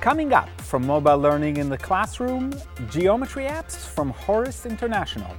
Coming up from mobile learning in the classroom, geometry apps from HORIS International.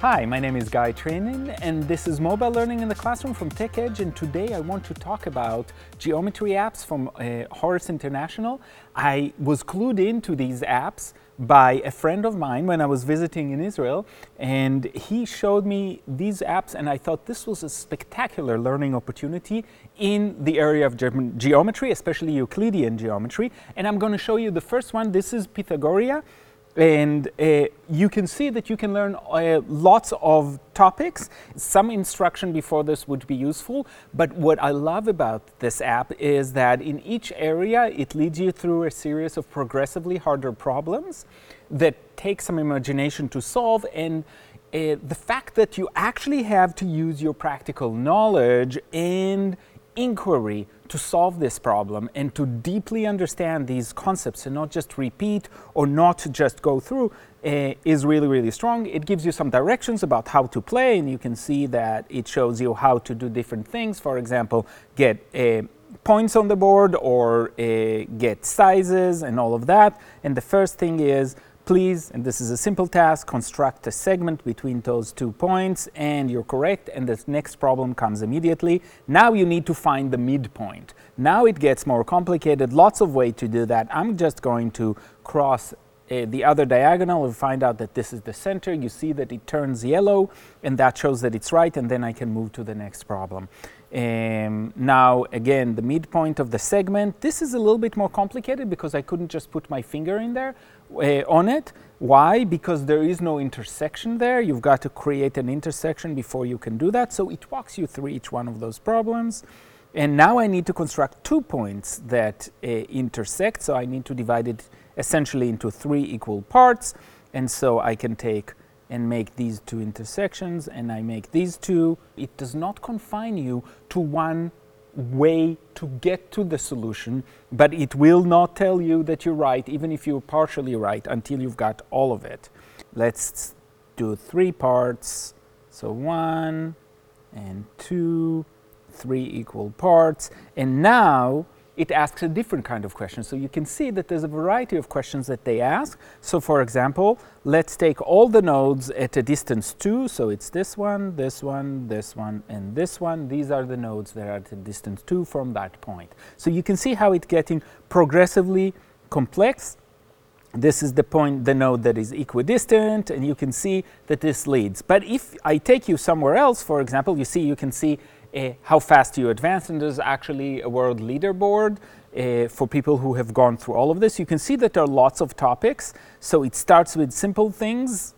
Hi, my name is Guy Trainin, and this is Mobile Learning in the Classroom from TechEdge, and today I want to talk about geometry apps from uh, HORIS International. I was clued into these apps by a friend of mine when I was visiting in Israel, and he showed me these apps, and I thought this was a spectacular learning opportunity in the area of ge geometry, especially Euclidean geometry. And I'm going to show you the first one. This is Pythagorea. And uh, you can see that you can learn uh, lots of topics. Some instruction before this would be useful, but what I love about this app is that in each area it leads you through a series of progressively harder problems that take some imagination to solve and uh, the fact that you actually have to use your practical knowledge and inquiry to solve this problem and to deeply understand these concepts and not just repeat or not just go through uh, is really, really strong. It gives you some directions about how to play, and you can see that it shows you how to do different things. For example, get uh, points on the board or uh, get sizes and all of that. And the first thing is please, and this is a simple task, construct a segment between those two points, and you're correct, and the next problem comes immediately. Now you need to find the midpoint. Now it gets more complicated, lots of way to do that. I'm just going to cross uh, the other diagonal and find out that this is the center. You see that it turns yellow, and that shows that it's right, and then I can move to the next problem. Um, now, again, the midpoint of the segment, this is a little bit more complicated because I couldn't just put my finger in there uh, on it. Why? Because there is no intersection there. You've got to create an intersection before you can do that. So it walks you through each one of those problems. And now I need to construct two points that uh, intersect. So I need to divide it essentially into three equal parts. And so I can take and make these two intersections and I make these two, it does not confine you to one way to get to the solution, but it will not tell you that you're right, even if you're partially right, until you've got all of it. Let's do three parts. So one and two, three equal parts. And now it asks a different kind of question. So you can see that there's a variety of questions that they ask. So for example, let's take all the nodes at a distance 2. So it's this one, this one, this one, and this one. These are the nodes that are at a distance 2 from that point. So you can see how it's getting progressively complex. This is the point, the node that is equidistant, and you can see that this leads. But if I take you somewhere else, for example, you see, you can see uh, how fast you advance, and there's actually a world leaderboard uh, for people who have gone through all of this. You can see that there are lots of topics. So it starts with simple things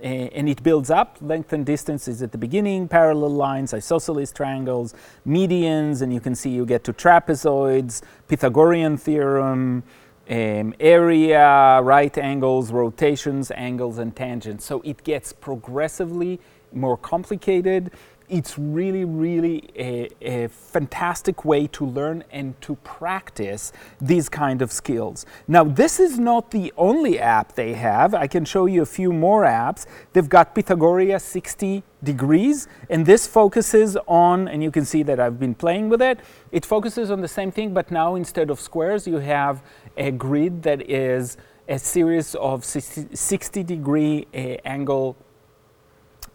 uh, and it builds up. Length and distance is at the beginning, parallel lines, isosceles triangles, medians, and you can see you get to trapezoids, Pythagorean theorem, um, area, right angles, rotations, angles, and tangents. So it gets progressively more complicated it's really, really a, a, fantastic way to learn and to practice these kind of skills. Now, this is not the only app they have. I can show you a few more apps. They've got Pythagorea 60 degrees, and this focuses on, and you can see that I've been playing with it, it focuses on the same thing, but now instead of squares, you have a grid that is a series of 60, 60 degree uh, angle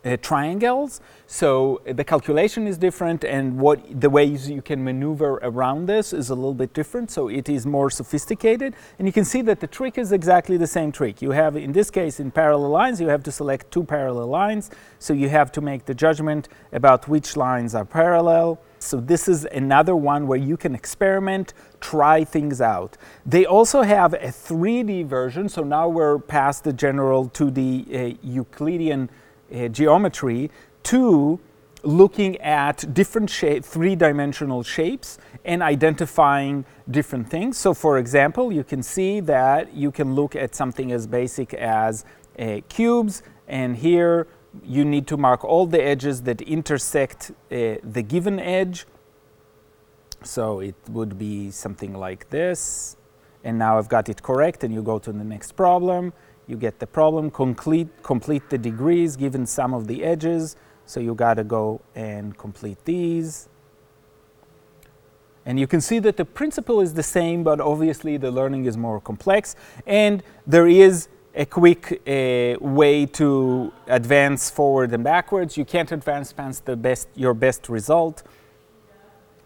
uh, triangles. So the calculation is different and what the ways you can maneuver around this is a little bit different. So it is more sophisticated. And you can see that the trick is exactly the same trick. You have, in this case, in parallel lines, you have to select two parallel lines. So you have to make the judgment about which lines are parallel. So this is another one where you can experiment, try things out. They also have a 3D version. So now we're past the general 2D uh, Euclidean uh, geometry to looking at different shape, three-dimensional shapes and identifying different things. So for example, you can see that you can look at something as basic as uh, cubes and here you need to mark all the edges that intersect uh, the given edge. So it would be something like this and now I've got it correct, and you go to the next problem, you get the problem, complete, complete the degrees given some of the edges, so you gotta go and complete these. And you can see that the principle is the same, but obviously the learning is more complex. And there is a quick uh, way to advance forward and backwards. You can't advance past the best, your best result,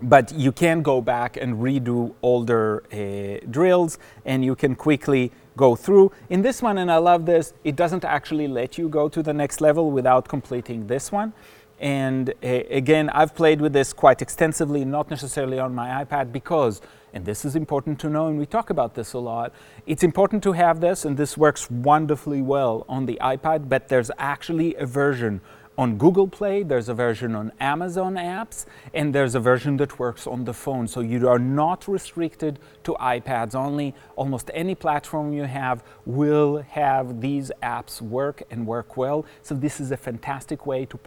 but you can go back and redo older uh, drills, and you can quickly go through. In this one, and I love this, it doesn't actually let you go to the next level without completing this one. And uh, again, I've played with this quite extensively, not necessarily on my iPad, because, and this is important to know, and we talk about this a lot, it's important to have this, and this works wonderfully well on the iPad, but there's actually a version on Google Play, there's a version on Amazon apps, and there's a version that works on the phone. So you are not restricted to iPads only. Almost any platform you have will have these apps work and work well. So this is a fantastic way to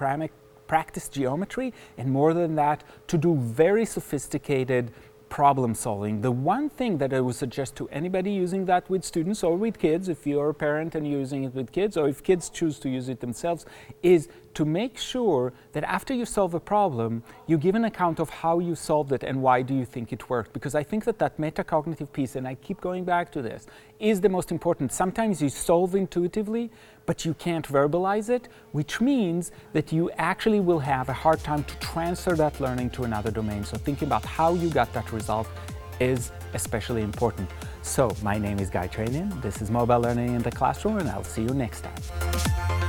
practice geometry, and more than that, to do very sophisticated problem solving. The one thing that I would suggest to anybody using that with students or with kids, if you're a parent and you're using it with kids, or if kids choose to use it themselves, is to make sure that after you solve a problem, you give an account of how you solved it and why do you think it worked. Because I think that that metacognitive piece, and I keep going back to this, is the most important. Sometimes you solve intuitively, but you can't verbalize it, which means that you actually will have a hard time to transfer that learning to another domain. So thinking about how you got that result is especially important. So my name is Guy Trainin. This is Mobile Learning in the Classroom, and I'll see you next time.